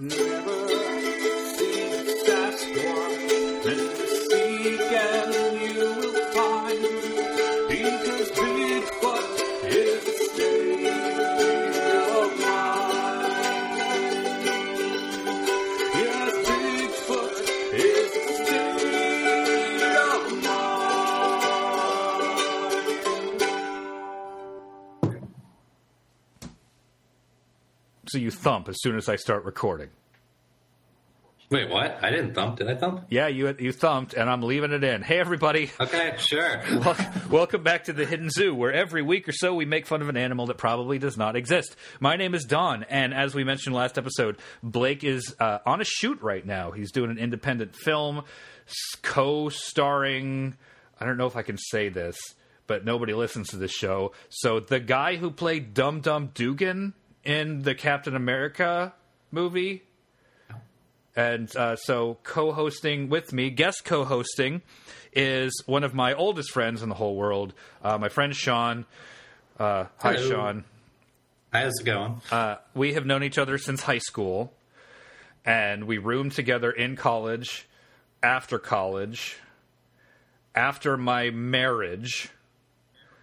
never thump as soon as I start recording. Wait, what? I didn't thump. Did I thump? Yeah, you you thumped, and I'm leaving it in. Hey, everybody. Okay, sure. Wel- Welcome back to the Hidden Zoo, where every week or so we make fun of an animal that probably does not exist. My name is Don, and as we mentioned last episode, Blake is uh, on a shoot right now. He's doing an independent film, co-starring. I don't know if I can say this, but nobody listens to this show. So the guy who played Dum Dum Dugan in the Captain America movie. And uh, so, co hosting with me, guest co hosting, is one of my oldest friends in the whole world, uh, my friend Sean. Uh, hi, Sean. How's it going? Uh, we have known each other since high school, and we roomed together in college, after college, after my marriage.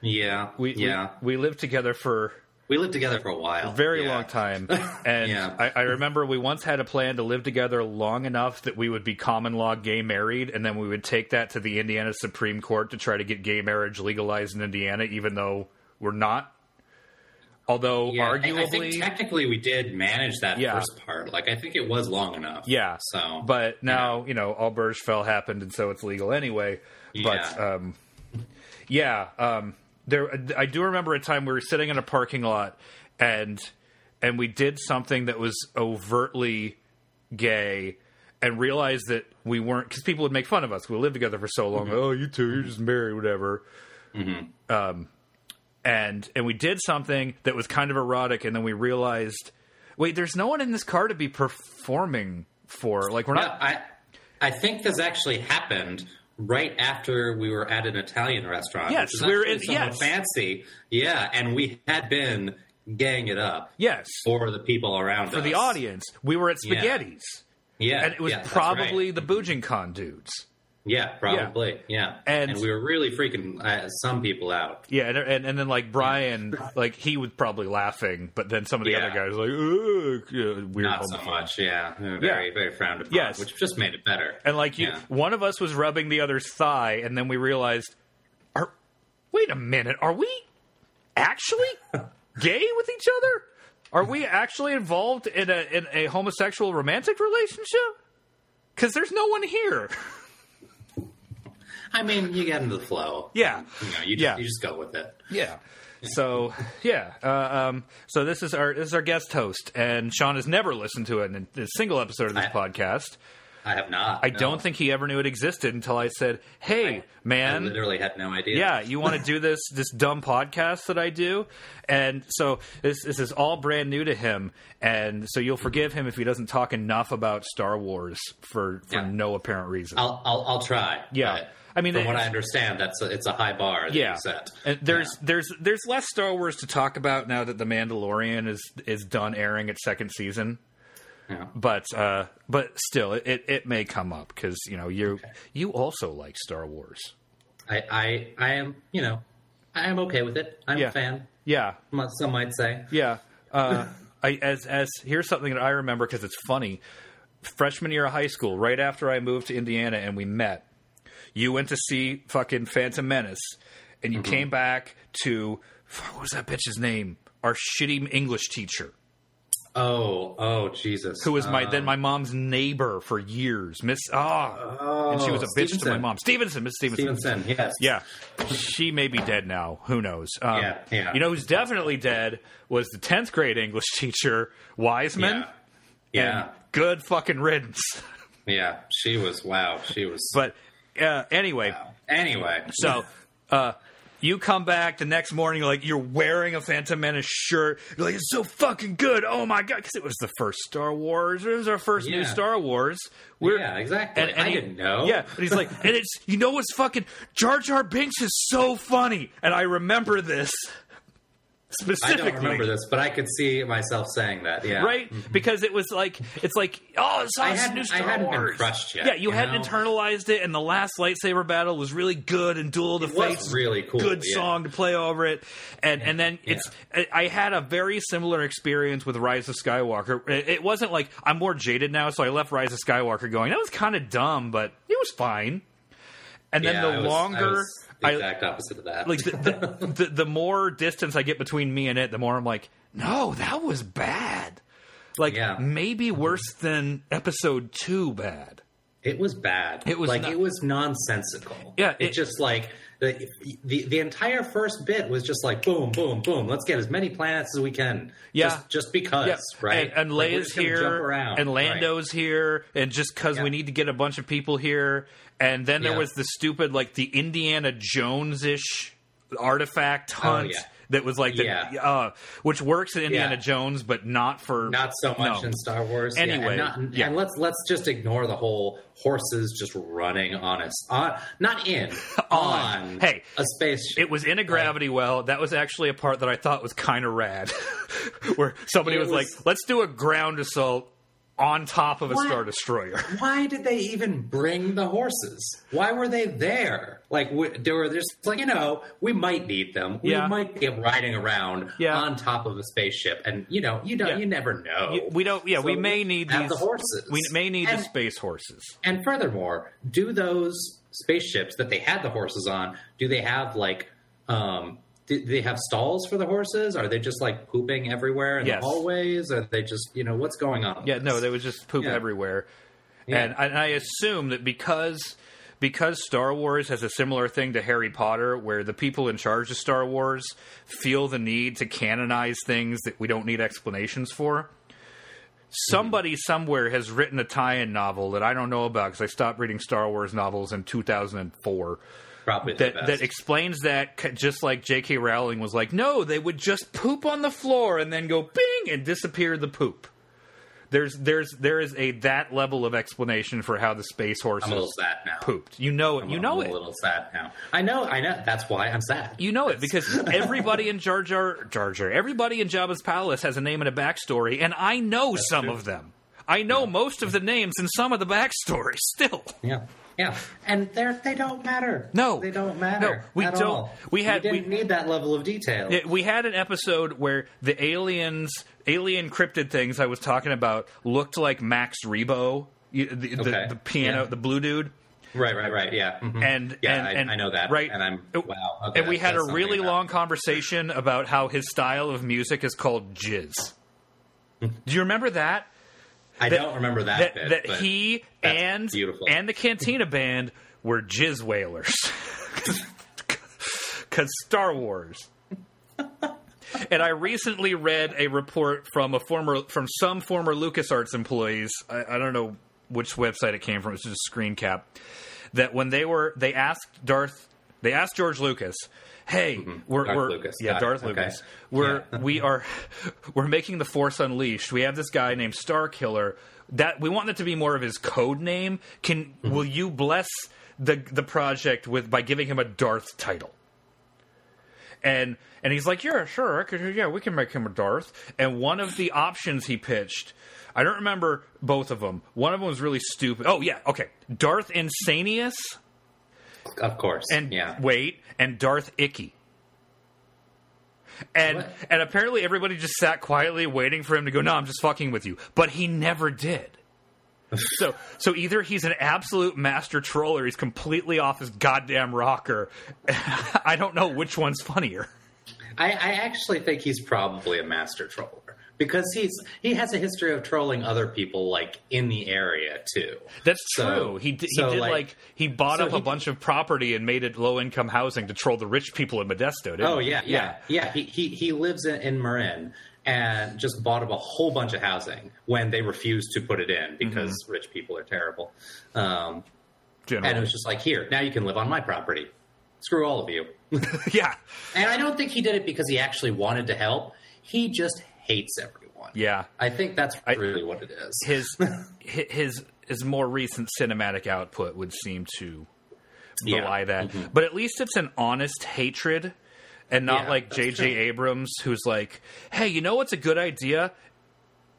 yeah, We, yeah. we, we lived together for We, lived together for a while. a very Yeah. long time. And Yeah. I, I remember we once had a plan to live together long enough that we would be common law gay married, and then we would take that to the Indiana Supreme Court to try to get gay marriage legalized in Indiana, even though we're not. Although, Yeah, I- arguably. I think technically we did manage that first part. Like, I think it was long enough. Yeah. So, But now, you know, Obergefell happened, and so it's legal anyway. But Yeah. um, yeah, um, there. I do remember a time we were sitting in a parking lot, and and we did something that was overtly gay, and realized that we weren't because people would make fun of us. We lived together for so long. Oh, you two, you're just married, whatever. Um, and and we did something that was kind of erotic, and then we realized, wait, there's no one in this car to be performing for. Like we're Yeah, not. I, I think this actually happened right after we were at an Italian restaurant. Yes, we were in- yes. fancy. Yeah, and we had been gang it up Yes, for the people around for us. the audience, we were at Spaghetti's, Yeah, and it was yeah, probably right. the Bujinkan dudes. Yeah, probably. Yeah, And- and, we were really freaking uh, some people out. Yeah, and, and and then like Brian, like he was probably laughing, but then some of the Yeah. other guys were like, Ugh, yeah, weird. Not so much. Yeah, very very frowned upon. Yes. which just made it better. And like you, Yeah. one of us was rubbing the other's thigh, and then we realized, are wait a minute, are we actually gay with each other? Are we actually involved in a in a homosexual romantic relationship? Because there's no one here. I mean, you get into the flow. Yeah, You know, you just, Yeah. you just go with it. yeah. So yeah, uh, um, so this is our this is our guest host, and Sean has never listened to it in a single episode of this I- podcast. I have not. I no. don't think he ever knew it existed until I said, "Hey, I man, literally had no idea. yeah, you want to do this this dumb podcast that I do?" And so this this is all brand new to him, and so you'll mm-hmm. forgive him if he doesn't talk enough about Star Wars for for Yeah. no apparent reason. I'll I'll, I'll try. Yeah. but I mean, from what I understand, that's a, it's a high bar that yeah, you set. and there's Yeah. there's there's less Star Wars to talk about now that the Mandalorian is is done airing its second season. Yeah. But uh, but still, it, it may come up because you know you you also like Star Wars. I, I I am you know I am okay with it. I'm Yeah. a fan. Yeah, Some might say. Yeah. Uh, I, as as here's something that I remember because it's funny. Freshman year of high school, right after I moved to Indiana and we met, you went to see fucking Phantom Menace, and you came back to what was that bitch's name? Our shitty English teacher, Oh oh Jesus. who was my Um, then my mom's neighbor for years, Miss Ah, and she was a bitch to my mom, Stevenson, Miss Stevenson. Stevenson. Yes. Yeah, she may be dead now. Who knows? Um, Yeah, yeah. You know who's definitely dead was the tenth grade English teacher Wiseman. Yeah. Yeah. good fucking riddance. Yeah. She was wow. She was. But uh, anyway, anyway. so uh, you come back the next morning, like you're wearing a Phantom Menace shirt. You're like, it's so fucking good. Oh my god, because it was the first Star Wars. It was our first new Star Wars. We're, Yeah, exactly. I he- didn't know. Yeah, and he's like, and it's you know what's fucking Jar Jar Binks is so funny, and I remember this. I specifically. don't remember this, but I could see myself saying that. Yeah, Right, mm-hmm. because it was like it's like oh, it's I hadn't- new I Star hadn't been Wars. crushed yet, Yeah, you, you hadn't know? internalized it, and the last lightsaber battle was really good, and Duel of the Fates really cool, Good yeah. song to play over it, and and then it's I- I had a very similar experience with Rise of Skywalker. It, wasn't like I'm more jaded now, so I left Rise of Skywalker going that was kind of dumb, but it was fine. And then Yeah, the I was- I longer the exact opposite of that. like the, the, the the more distance I get between me and it, the more I'm like, no, that was bad. Like Yeah. maybe worse than episode two bad. It was bad. It was like not- it was nonsensical. Yeah, it, it- just like the, the the entire first bit was just like boom, boom, boom. Let's get as many planets as we can. Yeah. just, just because, Yeah, right? And, and Like, Leia's jump here, around, and right. Lando's here, and just because we need to get a bunch of people here, and then there Yeah. was the stupid like the Indiana Jones ish artifact hunt Oh, yeah. that was like the Yeah. uh, which works in Indiana. Jones, but not for Not so much no. in Star Wars. Anyway, and, not, and let's let's just ignore the whole horses just running on us on not in On. on Hey, a spaceship. It was in a gravity well. That was actually a part that I thought was kind of rad, where somebody was, was- like, "Let's do a ground assault on top of a What? star destroyer." Why did they even bring the horses? Why were they there? Like, we, they were just like, you know, we might need them. We Yeah. might be riding around Yeah. on top of a spaceship, and you know, you don't, Yeah. you never know. We don't. Yeah, we So may need have these the horses. We may need and, the space horses. And furthermore, do those spaceships that they had the horses on? Do they have like? um do they have stalls for the horses? Are they just like pooping everywhere in Yes. the hallways? Are they just you know what's going on? Yeah, no, there was just poop Yeah. everywhere, Yeah. and, and I assume that because because Star Wars has a similar thing to Harry Potter, where the people in charge of Star Wars feel the need to canonize things that we don't need explanations for. Somebody mm-hmm. somewhere has written a tie-in novel that I don't know about because I stopped reading Star Wars novels in 2004 probably the that best. that explains that just like J.K. Rowling was like, no, they would just poop on the floor and then go bing and disappear the poop. There's there's there is a that level of explanation for how the space I'm a little horses sad now. pooped. You know it. I'm You know I'm it. A little sad now. I know. I know. That's why I'm sad. You know it because everybody in Jar Jar Jar Jar, everybody in Jabba's palace has a name and a backstory, and I know some true. of them. I know most of the names and some of the backstory still. Yeah. Yeah, and they they don't matter. No. they don't matter. No, we don't. all. We had- We didn't we- need that level of detail. Yeah, we had an episode where the aliens, alien cryptid things I was talking about, looked like Max Rebo, the, the, Okay. the piano, Yeah. the blue dude, Right, right, right. Yeah, mhm. and yeah, and, I, and I know that. right? and I'm wow. Okay, and we had a really about- long conversation about how his style of music is called jizz. Do you remember that? I don't remember that. That, bit, that he and beautiful. and the Cantina band were jizz wailers. Because Star Wars. and I recently read a report from a former from some former LucasArts employees. I, I don't know which website it came from. It's just a screen cap. That when they were they asked Darth they asked George Lucas, "Hey, we're, Mm-hmm. Darth we're Lucas. yeah Got it. Darth Okay. Lucas. We're Yeah. we are we're making the Force Unleashed. We have this guy named Star Killer. That we want that to be more of his code name. Can Mm-hmm. will you bless the the project with by giving him a Darth title?" And and he's like, yeah, sure, could, yeah, we can make him a Darth. And one of the options he pitched, I don't remember both of them. One of them was really stupid. Oh yeah, okay, Darth Insanius Of course. and yeah. wait, and Darth Icky. And What? and apparently everybody just sat quietly waiting for him to go. No, I'm just fucking with you. But he never did. so so either he's an absolute master troll or he's completely off his goddamn rocker. I don't know which one's funnier. I, I actually think he's probably a master troller because he's he has a history of trolling other people like in the area too. That's So- true. He d- he did like, like- he bought so up a he- bunch of property and made it low income housing to troll the rich people in Modesto. Didn't Oh he? yeah, yeah, yeah. He he he lives in, in Marin and just bought up a whole bunch of housing when they refused to put it in because Mm-hmm. rich people are terrible. Um, Generally. and it was just like, here, now you can live on my property. Screw all of you. yeah, And I don't think he did it because he actually wanted to help. He just hates everyone. yeah. I think that's I- really what it is. his his his more recent cinematic output would seem to Yeah. belie that. Mm-hmm. But at least it's an honest hatred and not Yeah, like J.J. Abrams, who's like, "Hey, you know what's a good idea?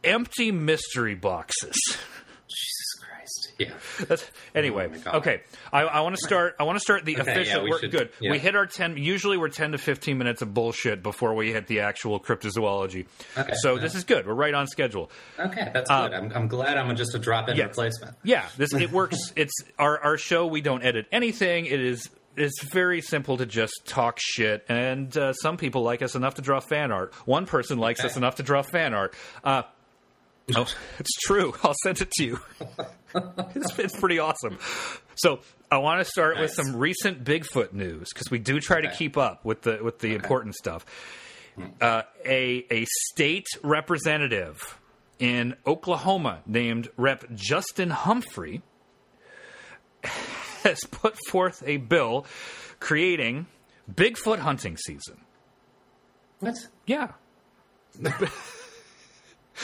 Empty mystery boxes." Yeah. That's, anyway, Oh okay. I, I want to start. I want to start the Okay, official. yeah, we should- good. yeah. We hit our ten. Usually, we're ten to fifteen minutes of bullshit before we hit the actual cryptozoology. Okay, so yeah. this is good. We're right on schedule. Okay, that's good. I'm, I'm glad I'm just a drop in Uh, yes. replacement. Yeah, this it works. It's our our show. We don't edit anything. It is. It's very simple to just talk shit, and uh, some people like us enough to draw fan art. One person likes Okay. us enough to draw fan art. Uh, oh, it's true. I'll send it to you. it's, it's pretty awesome. So I want to start with some recent Bigfoot news because we do try to keep up with the with the important stuff. Uh, a a state representative in Oklahoma named Rep. Justin Humphrey has put forth a bill creating Bigfoot hunting season. What? Yeah,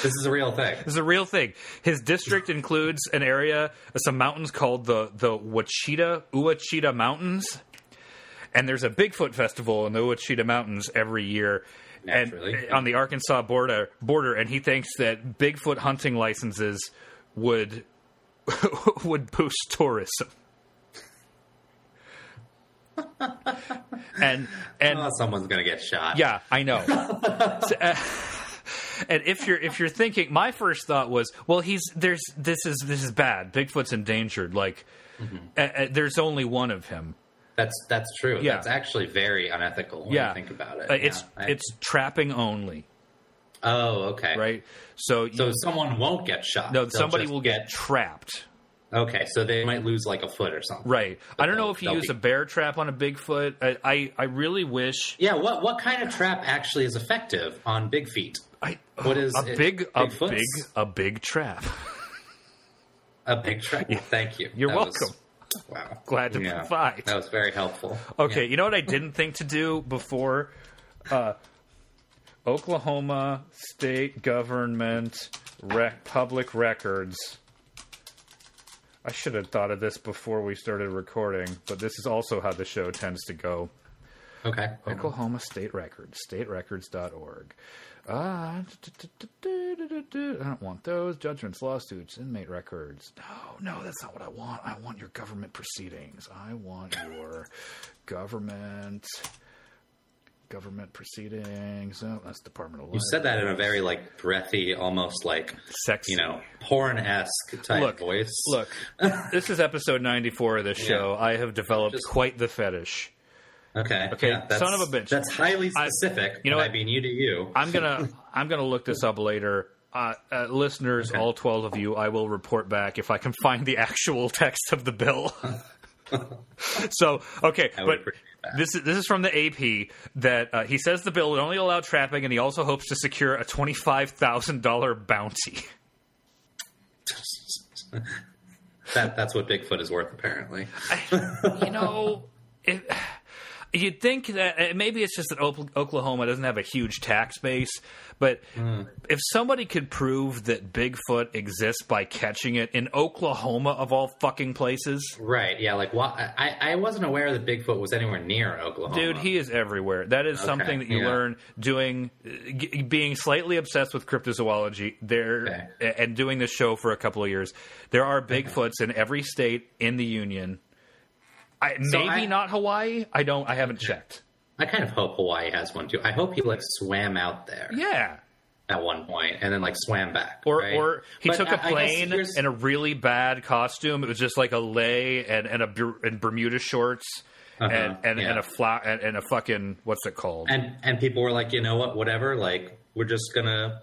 This is a real thing. This is a real thing. His district includes an area, some mountains called the the Ouachita Ouachita Mountains, and there's a Bigfoot festival in the Ouachita Mountains every year. Naturally. And on the Arkansas border, border, and he thinks that Bigfoot hunting licenses would would boost tourism. and and Oh, someone's gonna get shot. yeah, I know. So, uh, and if you're if you're thinking, my first thought was, well, he's there's this is this is bad. Bigfoot's endangered. Like, Mm-hmm. uh, uh, there's only one of him. that's that's true. Yeah. That's actually very unethical when yeah, you think about it. Uh, it's Yeah, it's trapping only, oh okay. right? So, So you, someone won't get shot. no, somebody will get trapped. Okay, so they might lose like a foot or something. Right. I don't know if you use be- a bear trap on a Bigfoot. I I, I really wish. Yeah. What what kind of trap actually is effective on big feet? I, What is a it? big a Bigfoots? big a big trap? A big trap. Thank you. You're That was- welcome. wow. Glad to Yeah. provide. That was very helpful. Okay, you know what I didn't think to do before? Uh, Oklahoma state government rec- public records. I should have thought of this before we started recording, but this is also how the show tends to go. Okay. Oklahoma State Records, staterecords.org. Ah, I don't want those judgments, lawsuits, inmate records. No, no, that's not what I want. I want your government proceedings. I want your government government proceedings. Oh, that's Department of You said that in a very like breathy, almost like Sexy. you know porn esque type look, voice. look. this is episode ninety-four of this show. I have developed Just- quite the fetish. Okay. Okay, yeah, that's- son of a bitch. That's highly I- specific. you know what? I mean, you to you. I'm gonna I'm gonna look this up later. Uh, uh, listeners, Okay. all twelve of you, I will report back if I can find the actual text of the bill. so okay, I but this is this is from the AP that uh, he says the bill would only allow trapping, and he also hopes to secure a twenty five thousand dollar bounty. that that's what Bigfoot is worth, apparently. you know, if, you'd think that uh, maybe it's just that Oklahoma doesn't have a huge tax base, but if somebody could prove that Bigfoot exists by catching it in Oklahoma of all fucking places, Right? Yeah. Like, why? I I wasn't aware that Bigfoot was anywhere near Oklahoma. dude, he is everywhere. That is something that you yeah. learn doing, uh, being slightly obsessed with cryptozoology. There Okay. and doing this show for a couple of years. There are Bigfoots in every state in the union. I, So maybe I- not Hawaii. I don't. I haven't checked. I kind of hope Hawaii has one too. I hope he like swam out there Yeah. at one point and then like swam back. Or, right? or he But took I- a plane in a really bad costume. It was just like a lay and, and a and Bermuda shorts Uh-huh, and and, yeah. and a flat and, and a fucking what's it called? and and people were like, you know what, whatever. Like, we're just gonna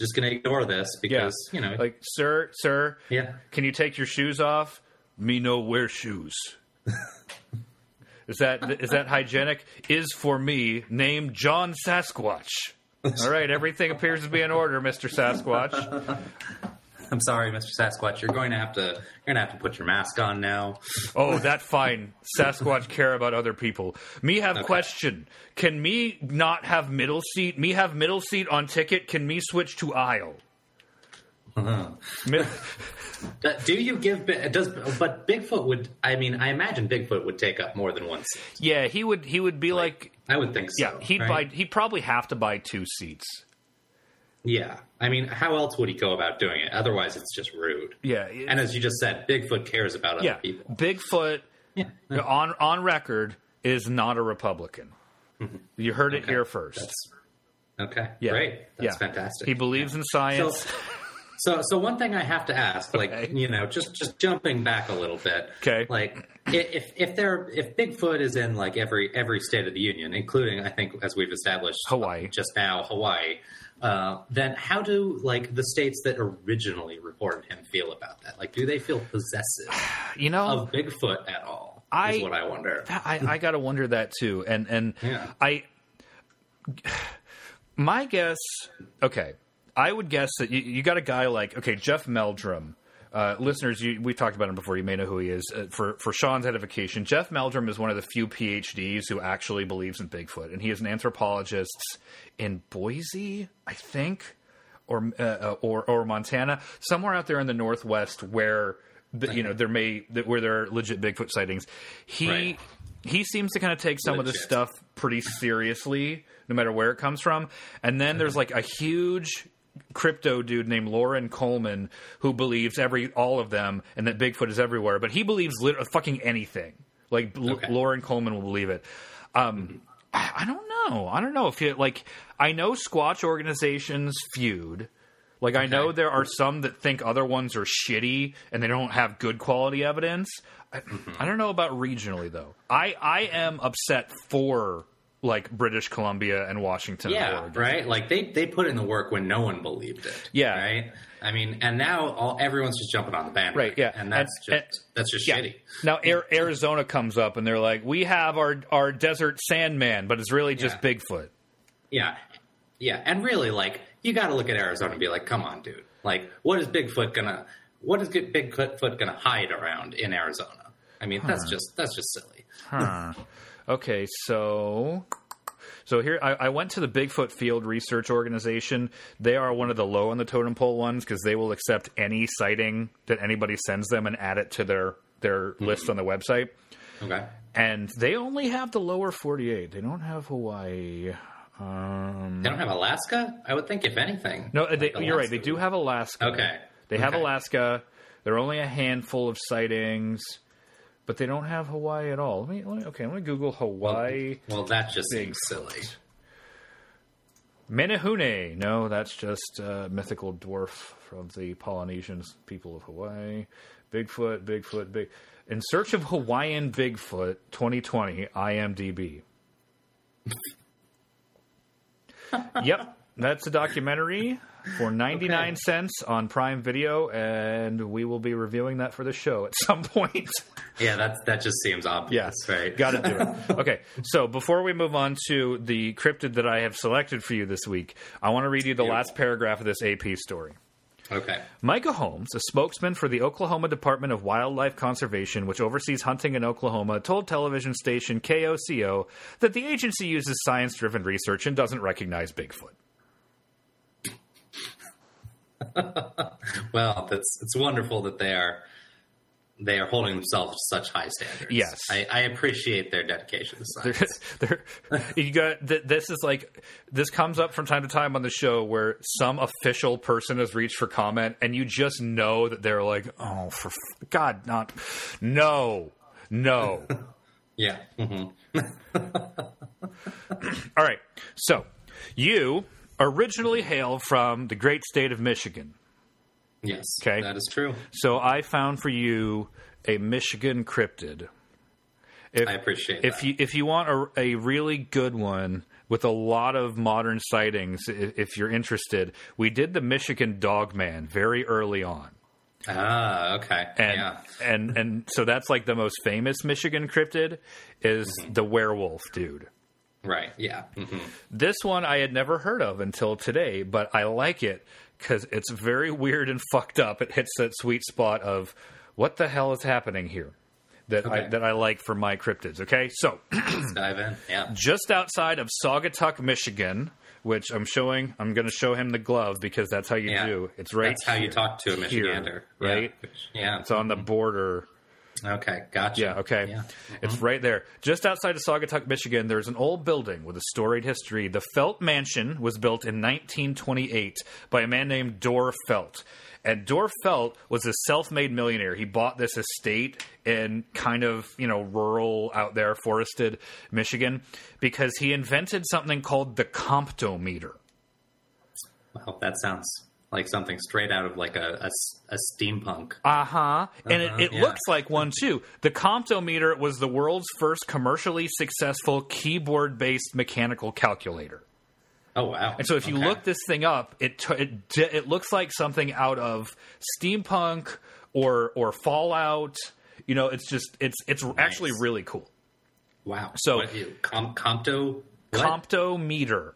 just gonna ignore this yeah, because you know, like sir, sir, yeah. can you take your shoes off? Me no wear shoes. Is that is that hygienic? Is for me. named John Sasquatch. All right, everything appears to be in order, Mister Sasquatch. I'm sorry, Mr. Sasquatch. You're going to have to you're gonna have to put your mask on now. Oh, that fine. Sasquatch care about other people. Me have question. Can me not have middle seat? Me have middle seat on ticket. Can me switch to aisle? Uh-huh. Uh, Do you give does but Bigfoot would? I mean, I imagine Bigfoot would take up more than one seat. Yeah, he would. He would be like. I would think so. Yeah, he'd right? buy. He'd probably have to buy two seats. Yeah, I mean, how else would he go about doing it? Otherwise, it's just rude. Yeah, it- and as you just said, Bigfoot cares about other people. Bigfoot Yeah, on on record is not a Republican. You heard it here first. That's okay. yeah, Great. That's yeah. fantastic. He believes in science. So, so, so one thing I have to ask, like Okay. you know, just just jumping back a little bit, Okay. Like if if there if Bigfoot is in like every every state of the union, including I think as we've established Hawaii. just now, Hawaii. Uh, then how do like the states that originally reported him feel about that? Like, do they feel possessive you know, of Bigfoot at all? I- is what I wonder. I, I got to wonder that too. And and Yeah. I, my guess, okay, I would guess that you, you got a guy like okay Jeff Meldrum. Uh, listeners, you, we talked about him before. You may know who he is. Uh, for for Sean's edification, Jeff Meldrum is one of the few PhDs who actually believes in Bigfoot, and he is an anthropologist in Boise, I think, or uh, uh, or or Montana, somewhere out there in the northwest where the, you know there may where there are legit Bigfoot sightings. He Right. he seems to kind of take some of this stuff pretty seriously, no matter where it comes from. And then there's like a huge crypto dude named Loren Coleman who believes every all of them and that Bigfoot is everywhere, but he believes lit- fucking anything. Like L- Okay. Loren Coleman will believe it. Um, I, I don't know. I don't know if you like. I know Squatch organizations feud. Like I know there are some that think other ones are shitty and they don't have good quality evidence. I, I don't know about regionally though. I I am upset for like British Columbia and Washington. Yeah, right. Like they they put in the work when no one believed it. Yeah. right. I mean, and now all everyone's just jumping on the bandwagon. Right, yeah. and that's And- just that's just Yeah. shitty. Now Ar- Arizona comes up and they're like, "We have our our desert sandman, but it's really just Yeah. Bigfoot." Yeah, yeah, and really, like you got to look at Arizona and be like, come on, dude. Like, what is Bigfoot gonna? What is Bigfoot gonna hide around in Arizona? I mean, that's just that's just silly. Huh. Okay, so so here I, I went to the Bigfoot Field Research Organization. They are one of the low on the totem pole ones because they will accept any sighting that anybody sends them and add it to their their list on the website. Okay. And they only have the lower forty eight. They don't have Hawaii. Um, They don't have Alaska. I would think, if anything. no, like they, you're right. They do have Alaska. Okay. They have Okay. Alaska. There are only a handful of sightings, but they don't have Hawaii at all. Let me, let me okay. Let me Google Hawaii. Well, that just Bigfoot. seems silly. Menehune. No, that's just a mythical dwarf from the Polynesian people of Hawaii. Bigfoot, Bigfoot, Big. In search of Hawaiian Bigfoot 2020, IMDb. yep, that's a documentary for 99 Okay. cents on Prime Video, and we will be reviewing that for the show at some point. Yeah, that that just seems obvious, Yes, right? Got to do it. Okay, so before we move on to the cryptid that I have selected for you this week, I want to read you the last paragraph of this AP story. Okay. Micah Holmes, a spokesman for the Oklahoma Department of Wildlife Conservation, which oversees hunting in Oklahoma, told television station KOCO that the agency uses science driven research and doesn't recognize Bigfoot. Well, that's it's wonderful that they are they are holding themselves to such high standards. Yes. I, I appreciate their dedication to science. They're- they're- you got th- this is like this comes up from time to time on the show where some official person has reached for comment and you just know that they're like oh for f- god not no no yeah. hmm all right so you originally hail from the great state of michigan Yes. Okay. That is true. so i found for you a michigan cryptid if, I appreciate if that. you if you want a, a really good one with a lot of modern sightings, i- if you're interested, we did the Michigan Dogman very early on, Ah, okay. and yeah. and and so that's like the most famous Michigan cryptid is Mm-hmm. the werewolf dude. Right. Yeah. hmm This one I had never heard of until today, but I like it because it's very weird and fucked up. It hits that sweet spot of what the hell is happening here that I that I like for my cryptids. Okay, so. Let's dive in. Yeah. just outside of Saugatuck, Michigan, which I'm showing. I'm going to show him the glove because that's how you Yeah. do. It's right. That's how you talk to a Here, Michigander, Yeah. right? Yeah. It's on the border. Okay, gotcha. Yeah, okay. Yeah. It's uh-huh. right there. Just outside of Saugatuck, Michigan, there's an old building with a storied history. The Felt Mansion was built in 1928 by a man named Dorr Felt. And Dorr Felt was a self-made millionaire. He bought this estate in kind of, you know, rural out there forested Michigan because he invented something called the comptometer. Wow, that sounds like something straight out of like a a steampunk. Uh huh. And Uh-huh, it, it yeah. looks like one too. The Comptometer was the world's first commercially successful keyboard based mechanical calculator. Oh wow! And so if you Okay. look this thing up, it t- it d- it looks like something out of steampunk or or Fallout. You know, it's just it's it's actually really cool. wow. so- what, you, com, Compto what? Comptometer.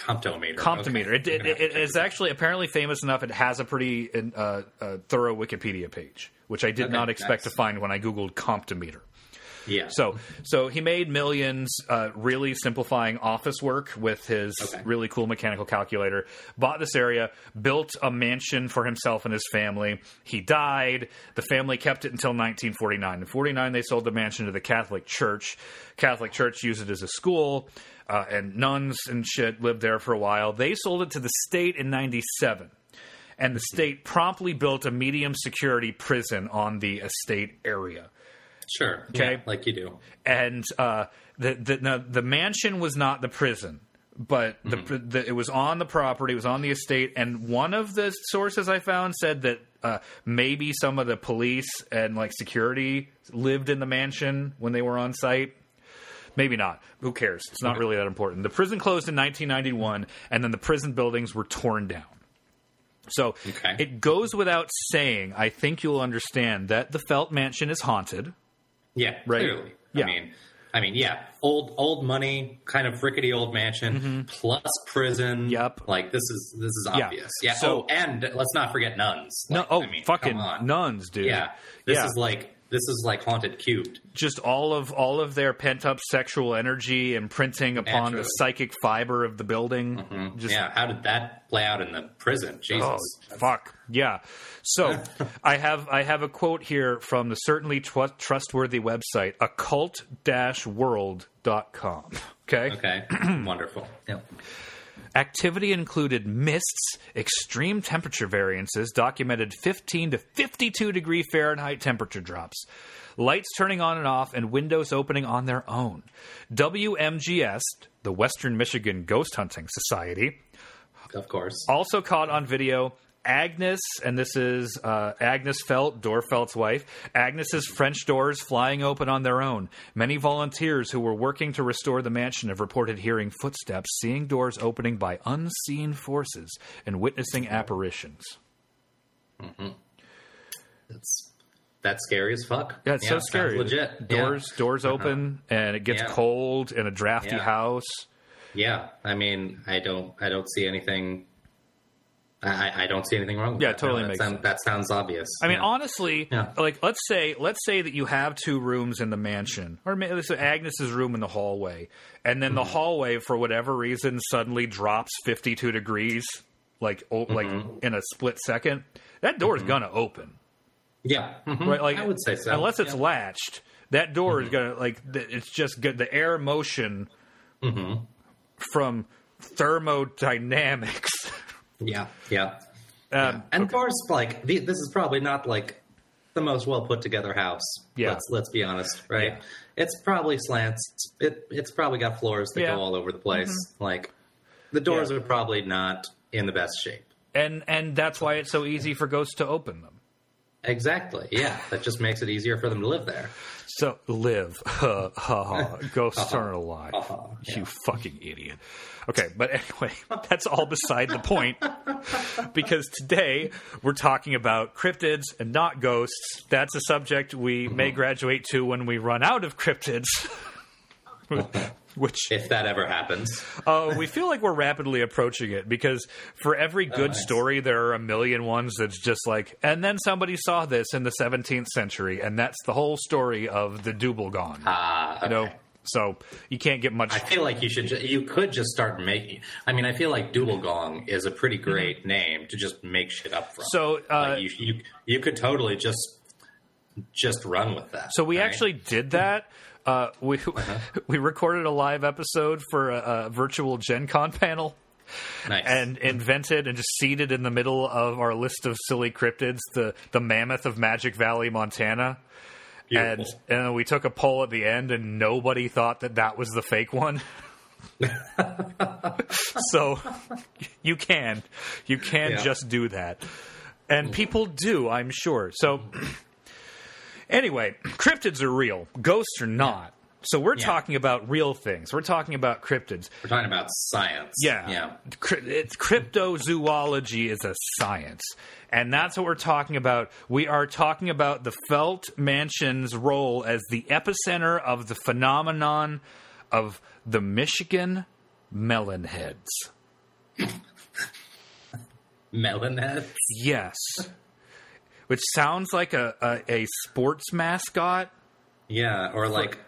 Comptometer. Comptometer. Okay. It, it, it, it is actually apparently famous enough. It has a pretty uh, uh, thorough Wikipedia page, which I did Okay, not expect nice. to find when I googled Comptometer. Yeah. So, so he made millions, uh, really simplifying office work with his Okay. really cool mechanical calculator. Bought this area, built a mansion for himself and his family. He died. The family kept it until 1949. In 49, they sold the mansion to the Catholic Church. Catholic Church used it as a school, uh, and nuns and shit lived there for a while. They sold it to the state in 97. And the state promptly built a medium security prison on the estate area sure. Okay. Yeah, like you do. and uh, the the no, the mansion was not the prison, but the, Mm-hmm. the it was on the property, it was on the estate, and one of the sources I found said that uh, maybe some of the police and like security lived in the mansion when they were on site. Maybe not. Who cares? It's not really that important. The prison closed in 1991, and then the prison buildings were torn down. So Okay. it goes without saying, I think you'll understand that the Felt Mansion is haunted. Yeah. Right. Clearly. Yeah. I mean, I mean, yeah. Old old money, kind of rickety old mansion plus prison. Mm-hmm. Yep. Like this is this is obvious. Yeah. So- oh, and let's not forget nuns. No, oh, I mean, fucking nuns, dude. Yeah. This yeah. is like this is like haunted cubed. just all of all of their pent up sexual energy imprinting upon the psychic fiber of the building. Mm-hmm. yeah. How did that play out in the prison? Jesus. Oh, fuck. Yeah. So I have I have a quote here from the certainly tw- trustworthy website occult-world.com. Okay? Okay. Wonderful. Yeah. Activity included mists, extreme temperature variances, documented 15 to 52 degree Fahrenheit temperature drops, lights turning on and off, and windows opening on their own. WMGS, the Western Michigan Ghost Hunting Society, Of course. also caught on video Agnes, and this is uh, Agnes Felt, Dorr Felt's wife. Agnes's French doors flying open on their own. Many volunteers who were working to restore the mansion have reported hearing footsteps, seeing doors opening by unseen forces, and witnessing apparitions. That's that's scary as fuck. Yeah, it's so sounds scary. Legit. Doors, Yeah. doors open, and it gets Yeah. cold in a drafty Yeah. house. Yeah, I mean, I don't, I don't see anything. I, I don't see anything wrong. with Yeah, that. totally No, that makes sound- sense. That sounds obvious. I mean, Yeah. honestly, Yeah. like let's say let's say that you have two rooms in the mansion, or maybe Agnes's room in the hallway, and then the Mm-hmm. hallway for whatever reason suddenly drops fifty two degrees, like oh, like Mm-hmm. in a split second. That door is gonna open, yeah, mhm. right? Like I would say so. unless it's Yeah. Mm-hmm. latched. That door is gonna like it's just good. The air motion Mm-hmm. from thermodynamics. Yeah, yeah. Um, And of course, like the, this is probably not like the most well put together house. Yeah. let's let's be honest, right? Yeah. It's probably slants. It it's probably got floors that Yeah. Mm-hmm. go all over the place. Like the doors Yeah. are probably not in the best shape. and and that's why it's so easy for ghosts to open them. Exactly. Yeah, that just makes it easier for them to live there. So live, ha ha ha. Ghosts aren't alive. Uh-huh, You fucking idiot. Okay, but anyway, that's all beside the point. Because today we're talking about cryptids and not ghosts. That's a subject we Mm-hmm. may graduate to when we run out of cryptids. Which If that ever happens. uh, we feel like we're rapidly approaching it because for every good Oh, nice. story, there are a million ones that's just like, and then somebody saw this in the 17th century, and that's the whole story of the Dubelgon. Ah, You know, okay. So you can't get much. I feel like you should. Ju- you could just start making. I mean, I feel like Doodle Gong is a pretty great name to just make shit up from. Mm-hmm. So, uh, Like, you, you you could totally just just run with that. So we right? actually did that. Uh, we we recorded a live episode for a, a virtual Gen Con panel nice. and invented and just seated in the middle of our list of silly cryptids the the mammoth of Magic Valley, Montana. And and we took a poll at the end, and nobody thought that that was the fake one. so you can you can Yeah. just do that, and people do, I'm sure. So anyway, cryptids are real, ghosts are not. So we're Yeah. talking about real things. We're talking about cryptids. We're talking about science. Yeah. yeah. It's cryptozoology is a science. And that's what we're talking about. We are talking about the Felt Mansion's role as the epicenter of the phenomenon of the Michigan melonheads. Melonheads. Yes. Which sounds like a, a, a sports mascot. Yeah, or like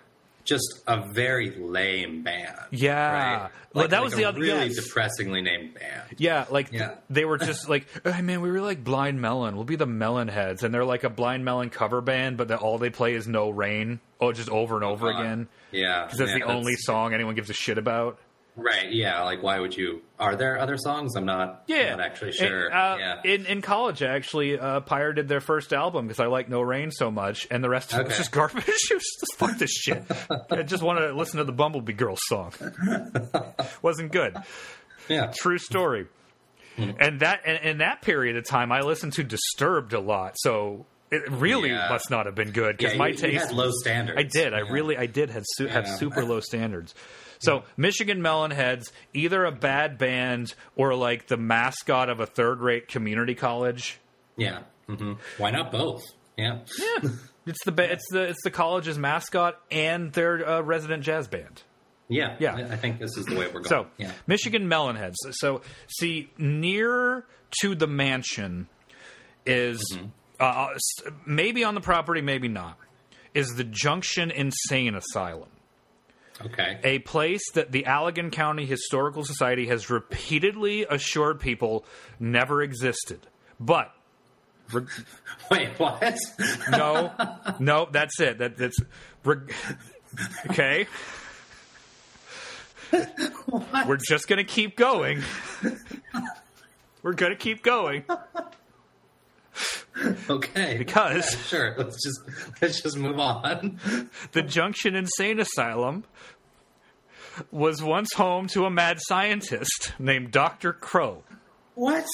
just a very lame band. Yeah. right? Well, Like, that like was the other- really yes. depressingly named band. Yeah, like th- Yeah. they were just like, hey man, we were like Blind Melon. We'll be the Melon Heads, and they're like a Blind Melon cover band, but that all they play is No Rain, oh, just over and over Uh, again. Yeah, Because that's yeah, the only song anyone gives a shit about. Right? Yeah. Like, why would you? Are there other songs? I'm not. Yeah, not actually sure. And, uh, yeah. In in college, I actually, uh, Pyre did their first album because I like No Rain so much, and the rest of it was just garbage. It was just fuck this shit. I just wanted to listen to the Bumblebee Girls song. Wasn't good. yeah. True story. And that and in that period of time, I listened to Disturbed a lot, so it really Yeah. must not have been good because Yeah, my you, you taste. had low standards. I did. I really, I did have su- have super low standards. So Michigan Melonheads, either a bad band or like the mascot of a third-rate community college. Yeah. hmm Why not both? Yeah. Yeah, it's the it's the it's the college's mascot and their uh, resident jazz band. Yeah. Yeah. I I think this is the way we're going. So, yeah. Michigan Melonheads. So, see, near to the mansion is Mm-hmm. uh, maybe on the property, maybe not. Is the Junction Insane Asylum, Okay. a place that the Allegan County Historical Society has repeatedly assured people never existed. But re- Wait. What? no, no, that's it. That, that's re- okay. We're just gonna keep going. We're gonna keep going okay. because Sure. Let's just let's just move on. the Junction Insane Asylum was once home to a mad scientist named Dr. Crow. What?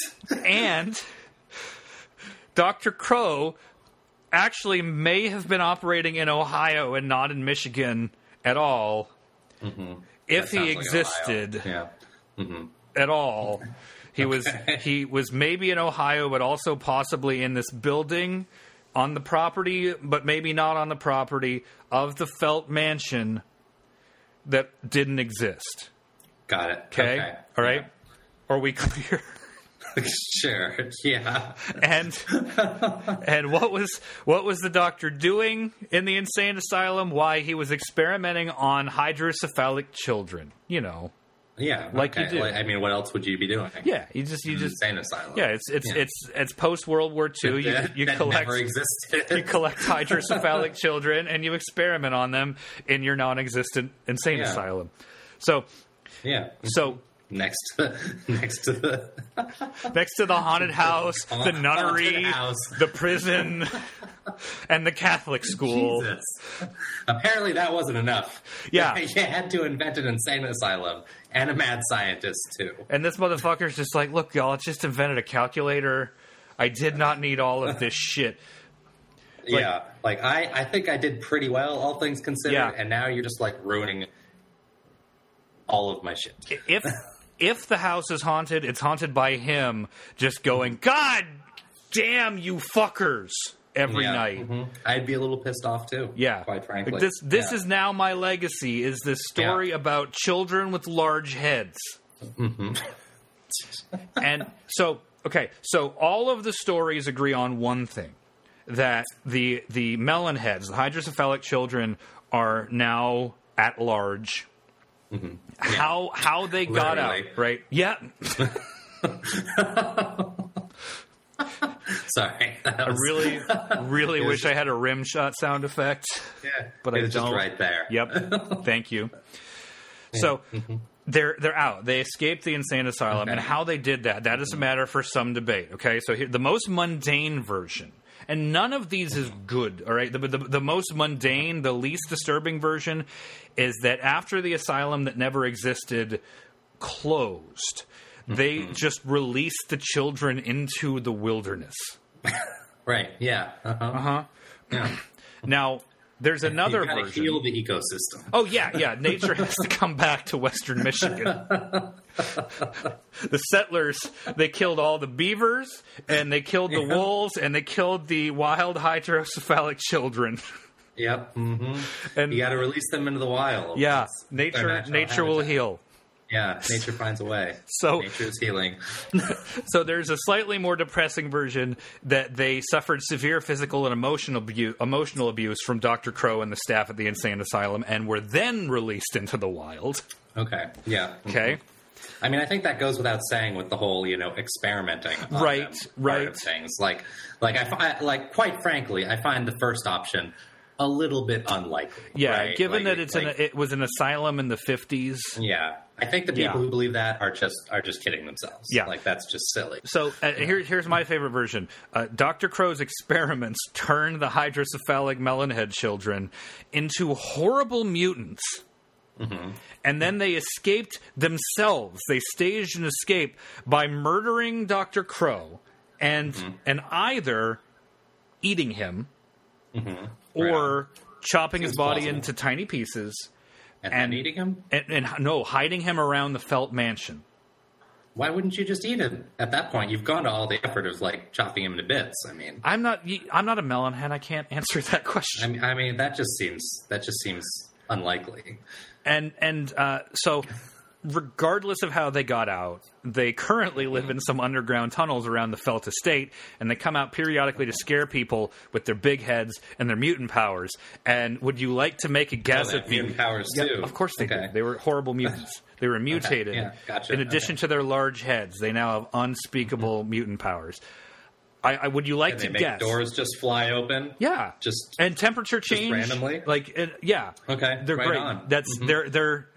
And Dr. Crow actually may have been operating in Ohio and not in Michigan at all. If Mm-hmm. That he like existed Ohio. Yeah. at all, he was he was maybe in Ohio, but also possibly in this building on the property, but maybe not on the property of the Felt Mansion that didn't exist. Got it. Okay, Okay. all right. Are we clear? sure. Yeah. and and what was what was the doctor doing in the insane asylum? Why he was experimenting on hydrocephalic children. You know, Yeah. Like you do. Like, I mean, what else would you be doing? yeah. You just you just insane asylum. yeah. It's it's Yeah. it's it's post World War II. You you collect never existed. you collect hydrocephalic children and you experiment on them in your non-existent insane Yeah. asylum. So yeah. so Next, to, next to the next to the haunted house, the nunnery, house. the prison, and the Catholic school. Jesus. Apparently, that wasn't enough. Yeah. you had to invent an insane asylum and a mad scientist too. And this motherfucker's just like, look, y'all, I just invented a calculator. I did not need all of this shit. yeah, like I, I think I did pretty well, all things considered. Yeah. And now you're just like ruining all of my shit. If if the house is haunted, it's haunted by him just going, God damn you fuckers every Yeah. night. Mhm. I'd be a little pissed off too. Yeah. quite frankly. Like this this Yeah. is now my legacy is this story Yeah. about children with large heads. Mm-hmm. and so okay, so all of the stories agree on one thing. That the the melon heads, the hydrocephalic children are now at large. Mm-hmm. How how they got out, right? Yeah, Sorry, that I really, really was wish I had a rim shot sound effect. yeah, but I was don't. right there. Yep. Thank you. So mm-hmm. they're they're out. They escaped the insane asylum, Okay. and how they did that that is a mm-hmm. matter for some debate. Okay, so here, the most mundane version, and none of these is good. All right, the, the the most mundane, the least disturbing version, is that after the asylum that never existed closed, they just released the children into the wilderness. Right. Yeah. Uh-huh. Uh huh. yeah. Now. There's another you version. heal the ecosystem. Oh yeah, yeah. Nature has to come back to Western Michigan. the settlers they killed all the beavers and they killed the Yeah. wolves and they killed the wild hydrocephalic children. Yep. Mm-hmm. And You got to release them into the wild. yeah, That's nature nature will heal. Yeah, nature finds a way. So- nature is healing. So there's a slightly more depressing version that they suffered severe physical and emotional abuse, emotional abuse from Dr. Crow and the staff at the insane asylum and were then released into the wild. Okay. Yeah. Okay? I mean, I think that goes without saying with the whole, you know, experimenting. Right, right. Of things like, like I, fi- like, quite frankly, I find the first option a little bit unlikely. Yeah, right? given Like, that it's like, an, it was an asylum in the 50s. yeah, I think the people Yeah. who believe that are just are just kidding themselves. Yeah. like that's just silly. So uh, here, here's my favorite version. Uh, Dr. Crow's experiments turned the hydrocephalic melonhead children into horrible mutants. Mm-hmm. And then they escaped themselves. They staged an escape by murdering Dr. Crow and mm-hmm. and either eating him mm-hmm. or chopping his body plausible. into tiny pieces And, and- eating him? and, and no, hiding him around the Felt Mansion. Why wouldn't you just eat him? At that point, you've gone to all the effort of like chopping him to bits. I mean, I'm not I'm not a melonhead. I can't answer that question. I mean, I mean that just seems that just seems unlikely. and and uh, so regardless of how they got out they currently live in some underground tunnels around the felt estate and they come out periodically to scare people with their big heads and their mutant powers and would you like to make a guess Oh, at the mutant powers Yeah, too. of course they Okay. did they were horrible mutants they were mutated yeah, gotcha, in addition okay. to their large heads they now have unspeakable mutant powers I, I would you like And to guess doors just fly open. yeah Just and temperature change randomly? like it, yeah Okay, they're right great on. that's they're they're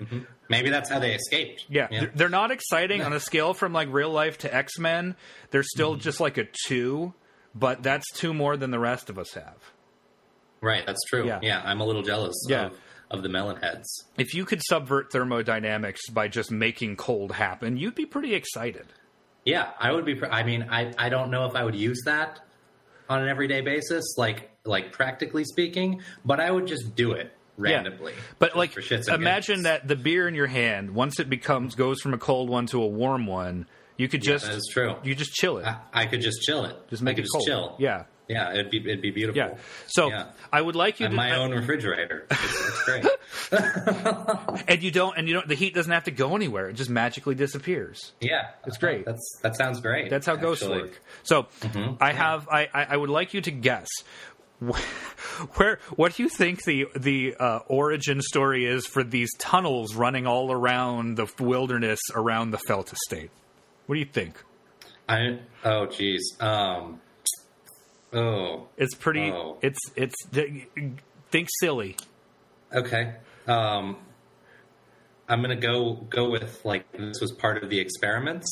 maybe that's how they escaped. Yeah, they're- they're not exciting on a scale from like real life to X Men. They're still Mm-hmm. just like a two, but that's two more than the rest of us have. right. That's true. Yeah. Yeah, I'm a little jealous Yeah. of, of the melon heads. If you could subvert thermodynamics by just making cold happen, you'd be pretty excited. Yeah, I would be. I mean, I I don't know if I would use that on an everyday basis, like like practically speaking, but I would just do it randomly. But like, for shits and imagine that the beer in your hand, once it becomes goes from a cold one to a warm one, you could just that is true. you just chill it, I, I could just chill it. just make I could it just cold. chill. Yeah, yeah, it'd be it'd be beautiful. yeah. So Yeah. I would like you And to my own refrigerator. It's, great. and you don't and you don't the heat doesn't have to go anywhere; it just magically disappears. Yeah, It's great. That's that sounds great. That's how ghosts work. So Mm-hmm. I have I, I I would like you to guess where what do you think the the uh, origin story is for these tunnels running all around the wilderness around the Felt Estate? What do you think? I oh geez. Um. Oh. It's pretty. Oh. It's it's think silly. Okay. Um. I'm gonna go go with like this was part of the experiments,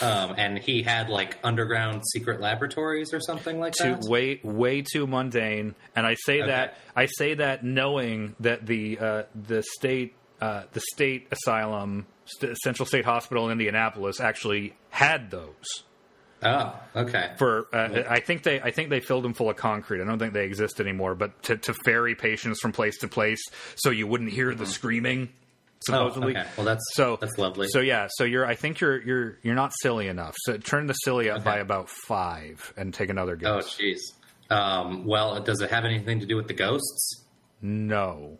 um, and he had like underground secret laboratories or something like Too that. way way too mundane, and I say Okay. that I say that knowing that the uh, the state uh, the state asylum St- Central State Hospital in Indianapolis actually had those. Oh, okay. for uh, I think they I think they filled them full of concrete. I don't think they exist anymore. But to, to ferry patients from place to place so you wouldn't hear the screaming. Supposedly, Mm-hmm. Oh, okay. Well, that's- so that's lovely. So yeah, so you're I think you're you're you're not silly enough. So turn the silly up by about five and take another guess. Oh, jeez. Um, well, does it have anything to do with the ghosts? no.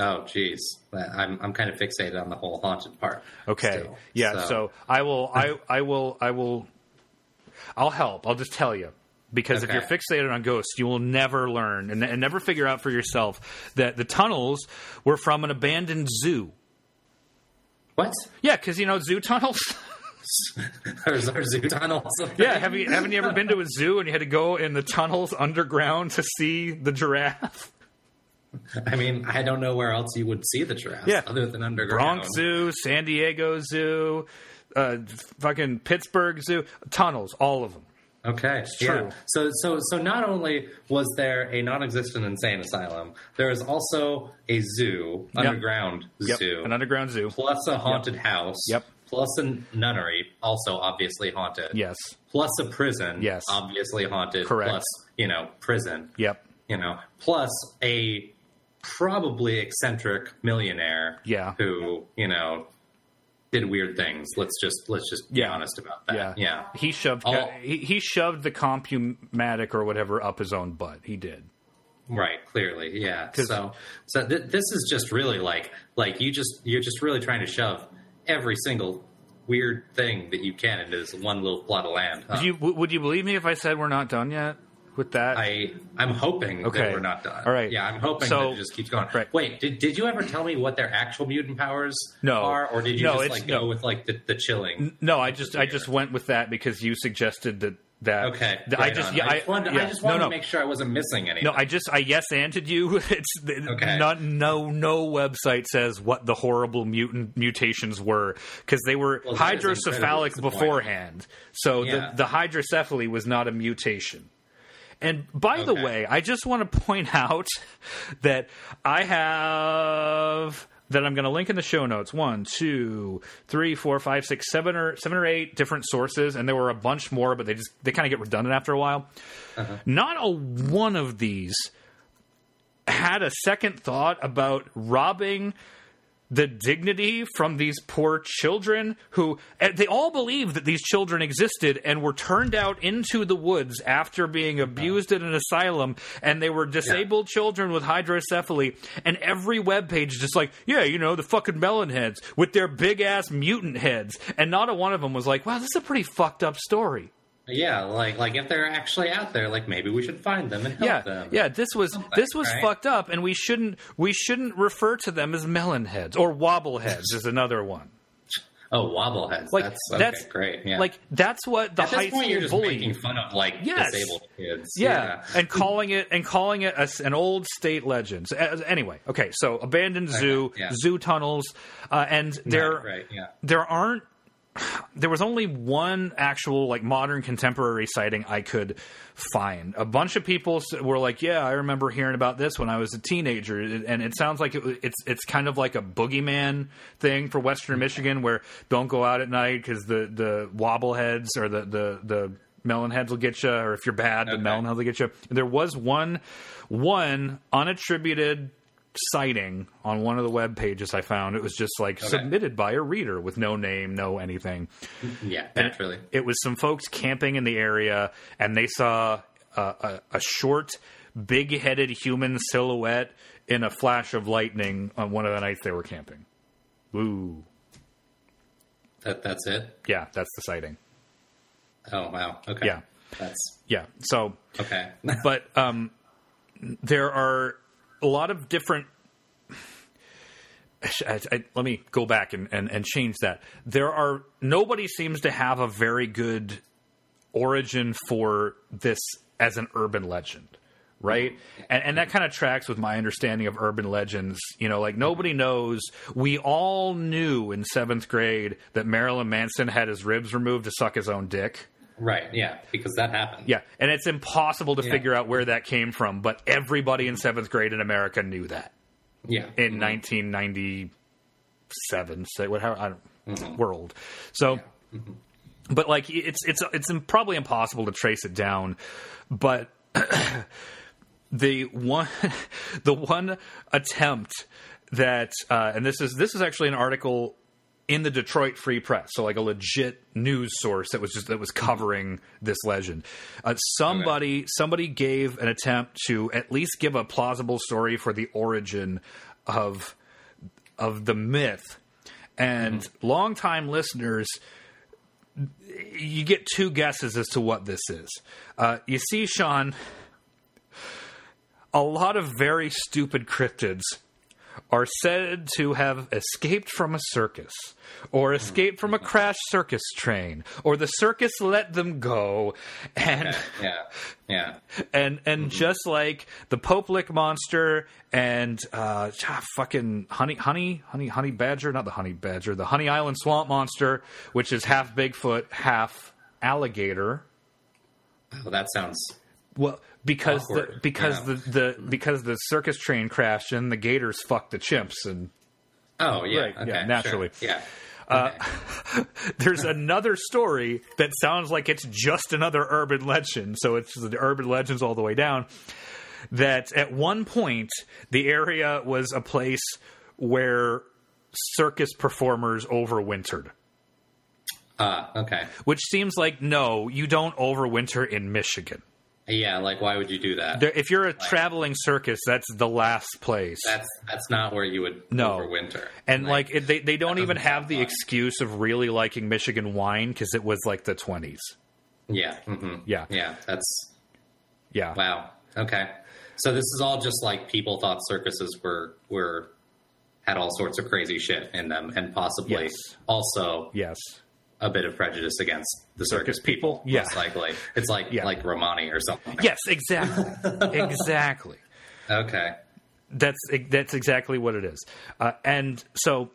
Oh, jeez. I'm I'm kind of fixated on the whole haunted part. Okay. still. yeah. So. I will I I will I will I'll help. I'll just tell you. Because if you're fixated on ghosts, you will never learn and, and never figure out for yourself that the tunnels were from an abandoned zoo. What? Yeah, because you know zoo tunnels. There's our zoo tunnels. yeah, have you haven't you ever been to a zoo and you had to go in the tunnels underground to see the giraffe? I mean, I don't know where else you would see the giraffe Yeah. other than underground. Bronx Zoo, San Diego Zoo, uh, fucking Pittsburgh Zoo, tunnels, all of them. Okay, true. yeah. So, so, so not only was there a non-existent insane asylum, there is also a zoo, underground Yep, zoo, an underground zoo. plus a haunted house, Yep. plus a nunnery, also obviously haunted, Yes. plus a prison, Yes. obviously haunted, Correct. plus you know prison, Yep. you know, plus a probably eccentric millionaire, Yeah. who you know did weird things. Let's just let's just be Yeah. honest about that. Yeah. yeah. He shoved All- he, he shoved the compumatic or whatever up his own butt. He did. Right, clearly, yeah. So, so th- this is just really like, like you just you're just really trying to shove every single weird thing that you can into this one little plot of land. huh? Would you w- would you believe me if I said we're not done yet with that? I I'm hoping Okay. that we're not done. All right. Yeah, I'm hoping So- that it just keeps going. right. Wait, did, did you ever tell me what their actual mutant powers No. are, or did you No, just like go no. with like the, the chilling? no, I just I just went with that because you suggested that that Okay, that I just on. yeah I just wanted, yeah, I just wanted no. to make sure I wasn't missing anything. No, I just I yes anded you. It's Okay. not no no website says what the horrible mutant mutations were because they were Well, that is incredibly hydrocephalic beforehand. So Yeah. the the hydrocephaly was not a mutation. And by the way, I just want to point out that I have that I'm going to link in the show notes. One, two, three, four, five, six, seven or seven or eight different sources, and there were a bunch more, but they just they kind of get redundant after a while. Uh-huh. Not a one of these had a second thought about robbing the dignity from these poor children who eh, they all believed that these children existed and were turned out into the woods after being abused in an asylum and they were disabled children with hydrocephaly and every webpage is just like yeah you know the fucking melon heads with their big ass mutant heads. And not a one of them was like wow this is a pretty fucked up story yeah, like like if they're actually out there, like maybe we should find them and help yeah, them. yeah. This was this was right? fucked up, and we shouldn't we shouldn't refer to them as melon heads or wobble heads is another one. Oh, wobbleheads. Like that's, that's, great. Yeah. Like that's what the At high point, school you're just bullying. making fun of like Yes. disabled kids. yeah. and calling it and calling it a an old state legend. So, uh, Anyway, okay, so abandoned zoo, yeah. zoo tunnels, uh, and there right, right, yeah. there aren't. There was only one actual like modern contemporary sighting I could find. A bunch of people were like, "Yeah, I remember hearing about this when I was a teenager," and it sounds like it, it's it's kind of like a boogeyman thing for Western Michigan, where don't go out at night because the the wobbleheads or the the the melon heads will get you, or if you're bad, the Okay. melon heads will get you. There was one one unattributed sighting on one of the web pages I found. It was just like submitted by a reader with no name, no anything. Yeah, naturally. It was some folks camping in the area, and they saw a, a, a short, big-headed human silhouette in a flash of lightning on one of the nights they were camping. Woo! That that's it. Yeah, that's the sighting. Oh wow. Okay. Yeah. That's Yeah. So, okay. but um, there are a lot of different. I, I, let me go back and, and, and change that. There are nobody seems to have a very good origin for this as an urban legend, right? And, and that kind of tracks with my understanding of urban legends. You know, like nobody knows. We all knew in seventh grade that Marilyn Manson had his ribs removed to suck his own dick. Right. Yeah. Because that happened. Yeah, and it's impossible to Yeah. figure out where that came from, but everybody in seventh grade in America knew that Yeah. in 1997. Say what? How? I don't. Mm-hmm. We're old, so. But like it's it's it's probably impossible to trace it down, but the one the one attempt that uh, and this is this is actually an article in the Detroit Free Press, so like a legit news source that was just that was covering this legend. Uh, somebody somebody gave an attempt to at least give a plausible story for the origin of of the myth, and longtime listeners you get two guesses as to what this is. Uh, you see, Sean, a lot of very stupid cryptids are said to have escaped from a circus, or escaped from a crashed circus train, or the circus let them go, and Yeah, yeah. and and just like the Popelick monster and uh, ah, fucking honey honey honey honey badger, not the honey badger, the Honey Island swamp monster, which is half Bigfoot, half alligator. Oh, that sounds. Well, because the because the, the because the circus train crashed and the gators fucked the chimps and Oh yeah, Right, okay, yeah, naturally. sure, Yeah. Uh, Okay. there's another story that sounds like it's just another urban legend. So it's the urban legends all the way down. That at one point the area was a place where circus performers overwintered. Ah, okay. Which seems like no, you don't overwinter in Michigan. Yeah, like why would you do that? There, if you're a traveling circus, that's the last place. That's that's not where you would No. overwinter. and like, it, they they don't even have the fun. excuse of really liking Michigan wine because it was like the 20s. yeah, hmm Yeah. yeah. That's Yeah. wow. Okay, so this is all just like people thought circuses were were had all sorts of crazy shit in them, and possibly Yes. also Yes. A bit of prejudice against the circus, people? Yeah. Most likely, it's like Yeah. like Romani or something. Yes, exactly. exactly. Okay. That's that's exactly what it is. Uh, and so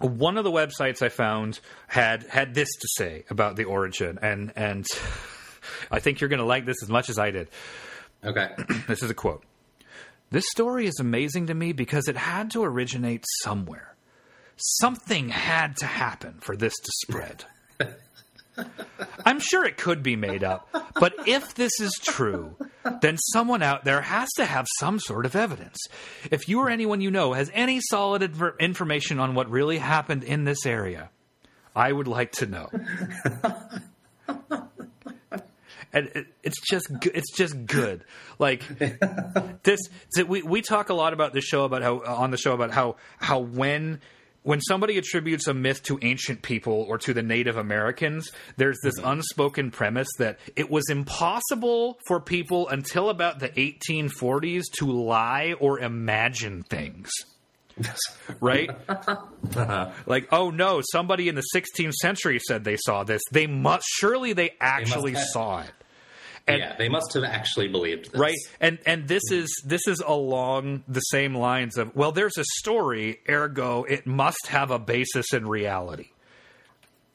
one of the websites I found had had this to say about the origin and and I think you're going to like this as much as I did. Okay. This is a quote. This story is amazing to me because it had to originate somewhere. Something had to happen for this to spread. I'm sure it could be made up, but if this is true, then someone out there has to have some sort of evidence. If you or anyone you know has any solid infor- information on what really happened in this area, I would like to know. and it's just it's just good. Like this, we we talk a lot about this show about how on the show about how how when when somebody attributes a myth to ancient people or to the Native Americans, there's this mm-hmm. unspoken premise that it was impossible for people until about the 1840s to lie or imagine things. Right? Like, oh no, somebody in the 16th century said they saw this. They must surely they actually have. saw it. And- yeah, they must have actually believed this. right and and this is this is along the same lines of well there's a story ergo it must have a basis in reality.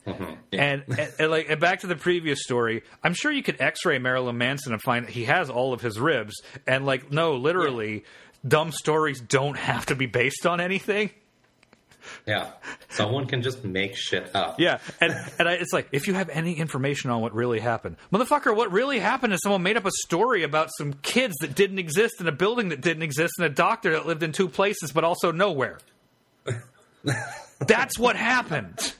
Mm-hmm. And, and, and like and back to the previous story i'm sure you could x-ray marilyn manson and find that he has all of his ribs and like no literally dumb stories don't have to be based on anything Yeah. Someone can just make shit up. Yeah, and and I, it's like if you have any information on what really happened, motherfucker, what really happened is someone made up a story about some kids that didn't exist in a building that didn't exist and a doctor that lived in two places but also nowhere. That's what happened.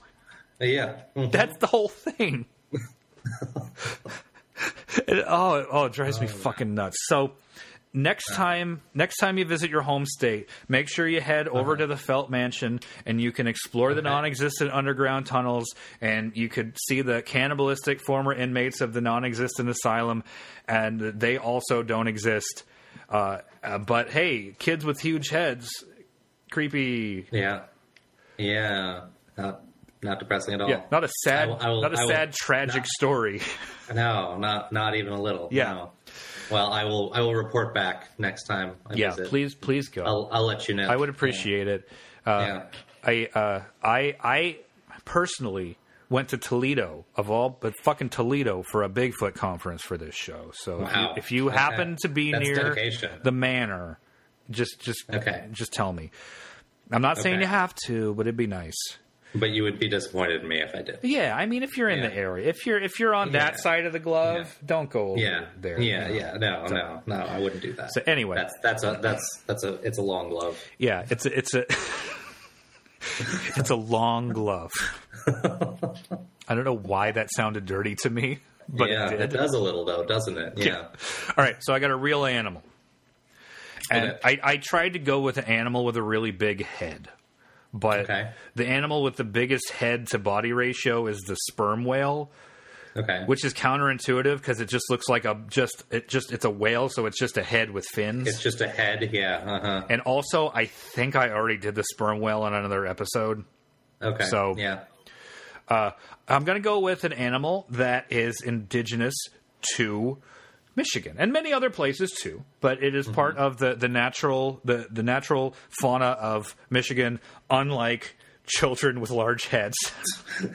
Yeah. Mhm. That's the whole thing. It- oh, oh, it drives me fucking nuts. So next time, next time you visit your home state, make sure you head over to the Felt Mansion and you can explore the Okay. non-existent underground tunnels and you could see the cannibalistic former inmates of the non-existent asylum, and they also don't exist. Uh, uh, but hey, kids with huge heads, creepy. Yeah. Yeah. Not not depressing at all. Yeah, not a sad, I will- I will- not a I will sad, tragic not- story. No, not not even a little. Yeah. No. Well, I will I will report back next time. I Yeah, visit. please, please go. I'll I'll let you know. I would appreciate it. Uh, Yeah. I, uh, I, I personally went to Toledo of all, but fucking Toledo for a Bigfoot conference for this show. So if you, if you Okay. happen to be That's near dedication. the manor, just, just, Okay. just tell me. I'm not saying Okay. you have to, but it'd be nice. But you would be disappointed in me if I did. Yeah, I mean, if you're in Yeah. the area, if you're if you're on that side of the glove, Yeah. don't go Yeah. there. Yeah. you know. Yeah. No. No. No. I wouldn't do that. So anyway. that's that's a that's that's a it's a long glove. Yeah, it's a, it's a it's a long glove. I don't know why that sounded dirty to me, but yeah, it it does a little though, doesn't it? Yeah. All right, so I got a real animal, and Okay. I, I tried to go with an animal with a really big head, but Okay. the animal with the biggest head to body ratio is the sperm whale, Okay. which is counterintuitive because it just looks like a just it just it's a whale, so it's just a head with fins. it's just a head. Yeah. Uh huh. and also, I think I already did the sperm whale on another episode. Okay. So- yeah. Uh, I'm going to go with an animal that is indigenous to Michigan and many other places too, but it is part of the, the natural the, the natural fauna of Michigan, unlike children with large heads.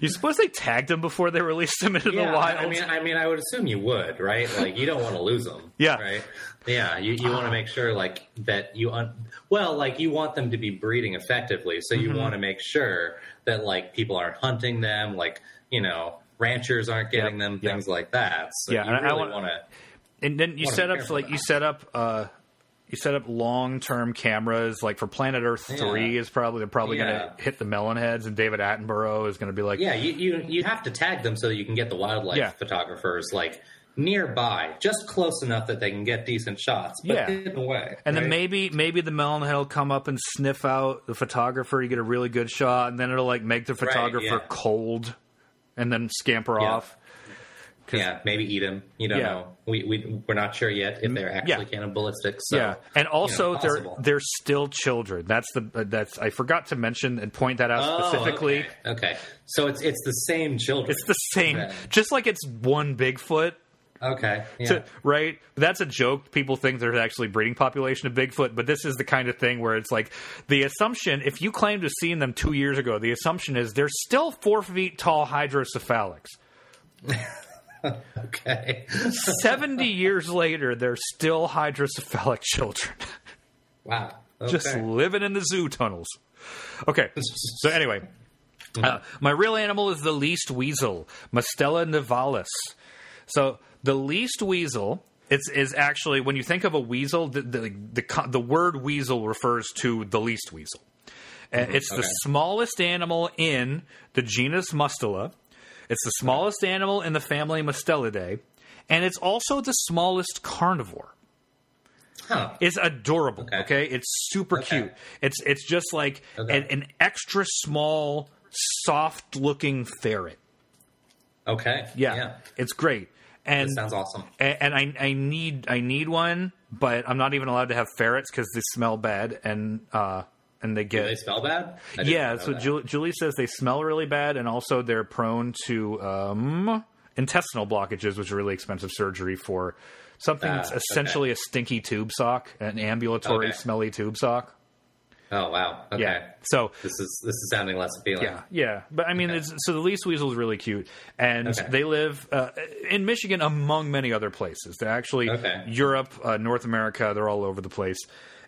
you suppose they tagged them before they released them into Yeah, the wild? I mean, I mean, I would assume you would, right? Like, you don't want to lose them, Yeah. right? Yeah, you, you want to make sure, like, that you, un- well, like, you want them to be breeding effectively, so Mm-hmm. you want to make sure that, like, people aren't hunting them, like, you know, ranchers aren't getting them, things like that. So Yeah, you and I really want- want to, and then you set up like you set up uh you set up long term cameras like for Planet Earth three Yeah. is probably they're probably gonna hit the melon heads and David Attenborough is gonna be like yeah, you, you, you have to tag them so that you can get the wildlife photographers, like, nearby, just close enough that they can get decent shots, but Yeah. hidden away. And then maybe maybe the melon head will come up and sniff out the photographer. You get a really good shot, and then it'll like make the photographer yeah. cold, and then scamper Yeah. off. Yeah, maybe eat them. You don't Yeah. know. We we we're not sure yet if they're actually yeah. cannibalistic. So, yeah, and also you know, they're they're still children. That's the uh, that's I forgot to mention and point that out Oh, specifically. Okay. okay. So it's it's the same children. It's the same, Okay. just like it's one Bigfoot. Okay. Yeah. to- right? That's a joke. People think there's actually breeding population of Bigfoot, but this is the kind of thing where it's like the assumption. If you claim to have seen them two years ago, the assumption is they're still four feet tall hydrocephalics. okay. Seventy years later, they're still hydrocephalic children, wow. Okay. just living in the zoo tunnels. Okay, so anyway. Uh, my real animal is the least weasel, Mustela nivalis. So the least weasel it's is actually when you think of a weasel, the the the, the word weasel refers to the least weasel. And it's the smallest animal in the genus Mustela. It's the smallest animal in the family Mustelidae, and it's also the smallest carnivore. Huh. It's adorable. Okay, Okay. it's super Okay. cute. It's it's just like Okay. an, an extra small, soft looking ferret. Okay. Yeah, Yeah. it's great. And That sounds awesome. and, and I I need I need one, but I'm not even allowed to have ferrets because they smell bad and uh and they get Do they smell bad? Yeah. So. Julie, Julie says they smell really bad, and also they're prone to um, intestinal blockages, which are really expensive surgery for something Ah, that's okay. essentially a stinky tube sock, an ambulatory Okay. smelly tube sock. Oh wow. Okay. Yeah. So This is this is sounding less appealing. yeah, yeah. But I mean, Okay. it's, so the least weasel is really cute, and Okay. they live uh, in Michigan among many other places. They're actually Okay. Europe, uh, North America. They're all over the place,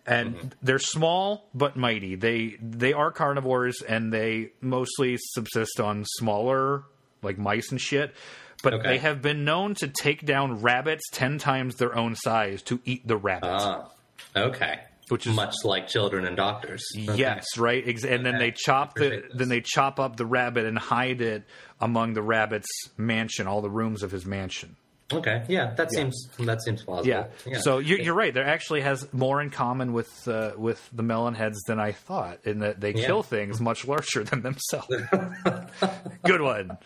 and Mm-hmm. they're small but mighty. They they are carnivores, and they mostly subsist on smaller like mice and shit. But they have been known to take down rabbits ten times their own size to eat the rabbits. Ah. Okay. Which is- much like children and doctors. Yes, right. And then they chop the then they chop up the rabbit and hide it among the rabbit's mansion, all the rooms of his mansion. Okay. Yeah. That seems that seems plausible. Yeah. So you're, you're right. There actually has more in common with uh, with the melon heads than I thought, in that they Yeah. kill things much larger than themselves. Good one.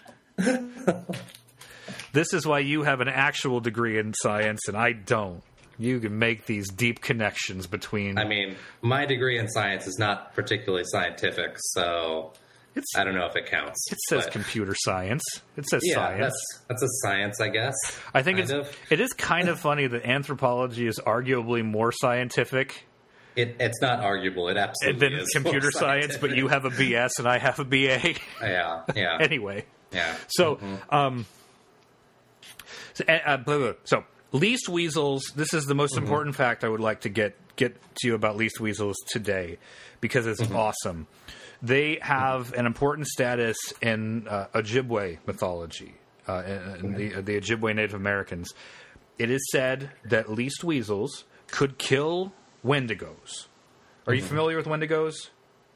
this is why you have an actual degree in science and I don't. You can make these deep connections between. I mean, my degree in science is not particularly scientific, so it's, I don't know if it counts. it says but- computer science. It says yeah, science. that's that's a science, I guess. I think it's of. it is kind of funny that anthropology is arguably more scientific It, it's not arguable. It absolutely than is computer science, but you have a BS and I have a BA. Yeah, yeah, anyway, yeah. so Mm-hmm. um, so, uh, uh, blah, blah. so least weasels. This is the most Mm-hmm. important fact I would like to get get to you about least weasels today because it's Mm-hmm. awesome. They have an important status in uh, Ojibwe mythology, uh, in, in the, the Ojibwe Native Americans. It is said that least weasels could kill wendigos. Are Mm-hmm. you familiar with wendigos?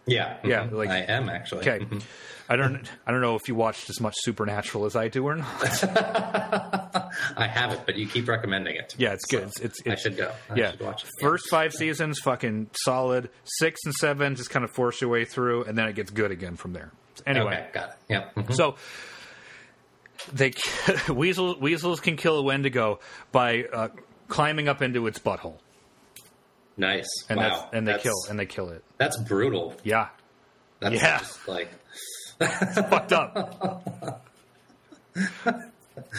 Yeah, Yeah, mhm. like- I am actually. Okay. Mhm. I don't I don't know if you watched as much Supernatural as I do or not. I haven't, but you keep recommending it. Yeah, it's good. So It's, it's, I should go. I yeah. should watch it. First five seasons, fucking solid. Six and seven just kind of force your way through, and then it gets good again from there. Anyway, Okay, got it. Yeah. mhm. so they weasels weasels can kill a Wendigo by uh, climbing up into its butthole, Nice. and wow. that's and they That's- kill and they kill it. That's brutal. Yeah, That's Yeah. just like fucked up.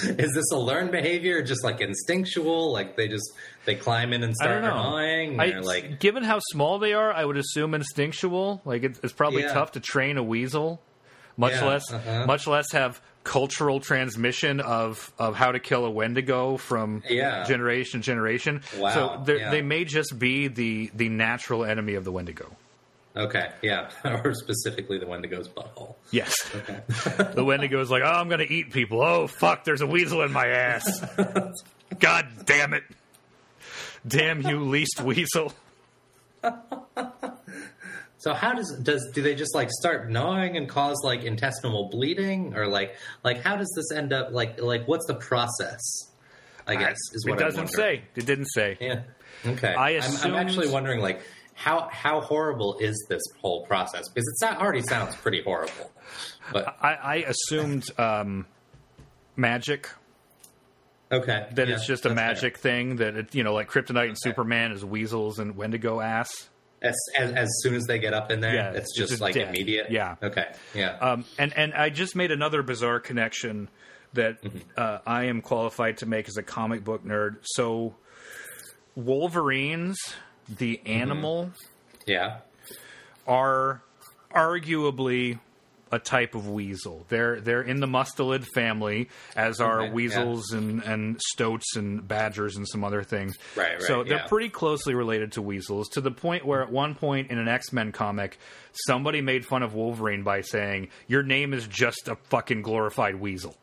is this a learned behavior or just like instinctual? Like they just they climb in and start gnawing? I, like given how small they are, I would assume instinctual. Like it's, it's probably Yeah. tough to train a weasel, much Yeah, less uh-huh. much less have cultural transmission of of how to kill a Wendigo from Yeah. generation to generation. Wow, So yeah. they may just be the the natural enemy of the Wendigo. Okay, yeah. or specifically the Wendigo's butthole. Yes. Okay. the Wendigo's like, oh, I'm going to eat people. Oh, fuck, there's a weasel in my ass. God damn it. Damn you, least weasel. So how does does do they just like start gnawing and cause like intestinal bleeding or like like how does this end up like like what's the process? I guess is what it doesn't say. It didn't say. Yeah. Okay. I I'm, I'm actually wondering like how how horrible is this whole process because it already sounds pretty horrible. But I, I assumed um, magic. okay, That yeah, it's just a that's fair. magic thing. That it, you know, like Kryptonite and Superman is weasels and Wendigo ass. As, as as soon as they get up in there, Yeah, it's just just like dead. immediate. Yeah. Okay. Yeah. Um, and and I just made another bizarre connection that uh, I am qualified to make as a comic book nerd. So, Wolverines, the animal, yeah. are arguably a type of weasel. They're they're in the mustelid family, as are Okay, yeah. weasels and, and stoats and badgers and some other things. Right, right, so they're yeah. pretty closely related to weasels to the point where at one point in an X Men comic, somebody made fun of Wolverine by saying, "Your name is just a fucking glorified weasel."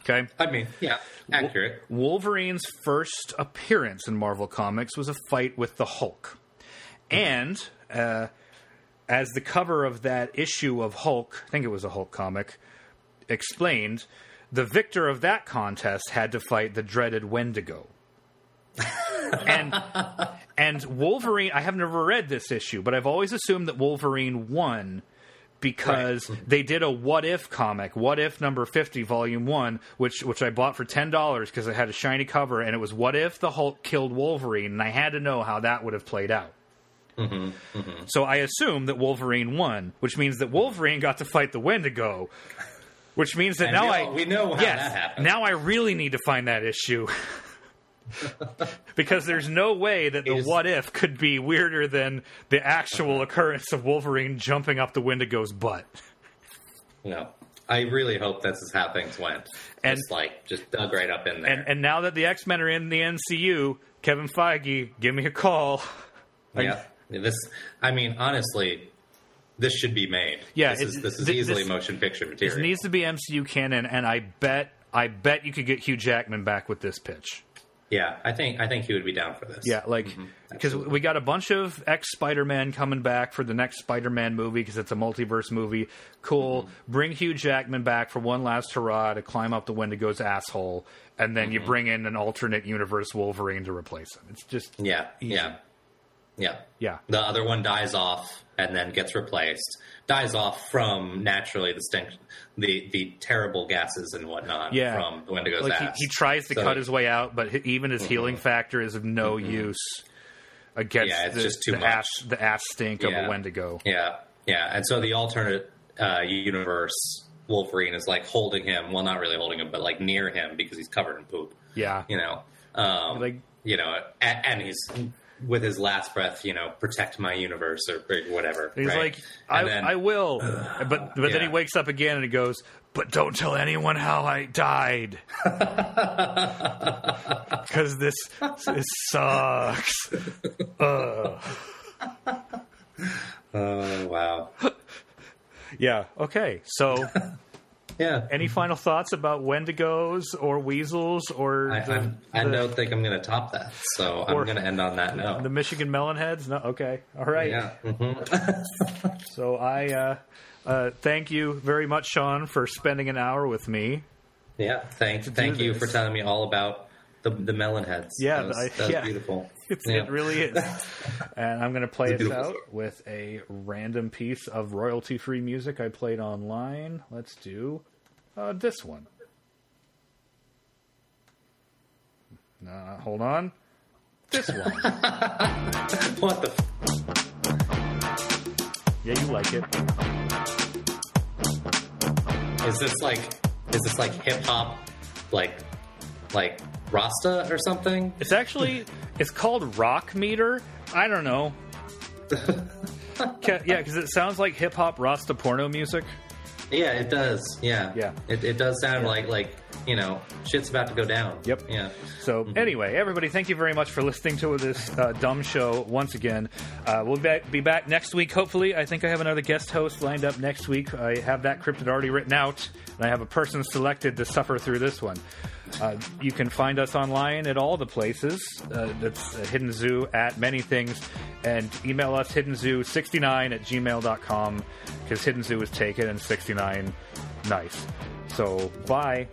Okay. I mean, yeah, accurate. Wolverine's first appearance in Marvel Comics was a fight with the Hulk. And uh, as the cover of that issue of Hulk, I think it was a Hulk comic, explained, the victor of that contest had to fight the dreaded Wendigo. and and Wolverine, I have never read this issue, but I've always assumed that Wolverine won because they did a what if comic, what if number 50 volume 1, which which I bought for $10 because it had a shiny cover and it was what if the Hulk killed Wolverine and I had to know how that would have played out. Mm-hmm. So I assume that Wolverine won, which means that Wolverine got to fight the Wendigo, which means that And now we I we know how yes, that happened. Now I really need to find that issue. because there's no way that the He's- what if could be weirder than the actual occurrence of Wolverine jumping up the Wendigo's butt. No, I really hope this is how things went. And- just like just dug right up in there. And and now that the X Men are in the MCU, Kevin Feige, give me a call. yeah, this. I mean, honestly, this should be made. Yeah, this it- is this is th- easily this- motion picture material. This needs to be MCU canon, and I bet I bet you could get Hugh Jackman back with this pitch. yeah, I think I think he would be down for this. Yeah, like Mm-hmm. because we got a bunch of ex Spider Man coming back for the next Spider Man movie because it's a multiverse movie. Cool. Mm-hmm. Bring Hugh Jackman back for one last hurrah to climb up the Wendigo's asshole, and then Mm-hmm. you bring in an alternate universe Wolverine to replace him. It's just yeah, Easy. yeah, yeah. yeah. The other one dies off and then gets replaced. Dies off from naturally the stink, the the terrible gases and whatnot Yeah. from the Wendigo's Like ass. he, he tries to So- cut his way out, but even his healing Mhm. factor is of no use against Yeah, the, just too the much. ass the ass stink of a Wendigo. Yeah, yeah. And so the alternate uh, universe Wolverine is like holding him. Well, not really holding him, but like near him because he's covered in poop. Yeah, You know, um, Like- you know, and, and he's with his last breath. You know, protect my universe or, or whatever. He's right? like, I, then- I will. but but then he wakes up again and he goes, but don't tell anyone how I died. Because this, this sucks. Ugh. Oh wow. Yeah, okay. So Yeah. Any final thoughts about Wendigos or weasels or I, the, I the- don't think I'm going to top that, so I'm going to end on that note. the Michigan Melonheads? No, okay, all right. yeah. hmm So I uh, uh, thank you very much, Sean, for spending an hour with me. Yeah. Thank, thank you this. for telling me all about the the melon heads. Yeah, that was, I- that was yeah. beautiful. It's, Yeah. It really is. and I'm going to play It's a us beautiful out story. with a random piece of royalty free music I played online. Let's do uh, this one. Uh, hold on. This one. What the? yeah, you like it. Is this like? Is this like hip hop? Like, like Rasta or something? It's actually it's called Rock Meter. I don't know. Yeah, because it sounds like hip hop Rasta porno music. Yeah, it does. Yeah. Yeah. It, it does sound like like you know shit's about to go down. Yep. Yeah. So anyway, everybody, thank you very much for listening to this uh, dumb show once again. Uh, we'll be back, be back next week. Hopefully, I think I have another guest host lined up next week. I have that cryptid already written out, and I have a person selected to suffer through this one. Uh, you can find us online at all the places. That's uh, Hidden Zoo at many things, and email us hiddenzoo69 at gmail.com because Hidden Zoo is taken and 69 nice. So bye.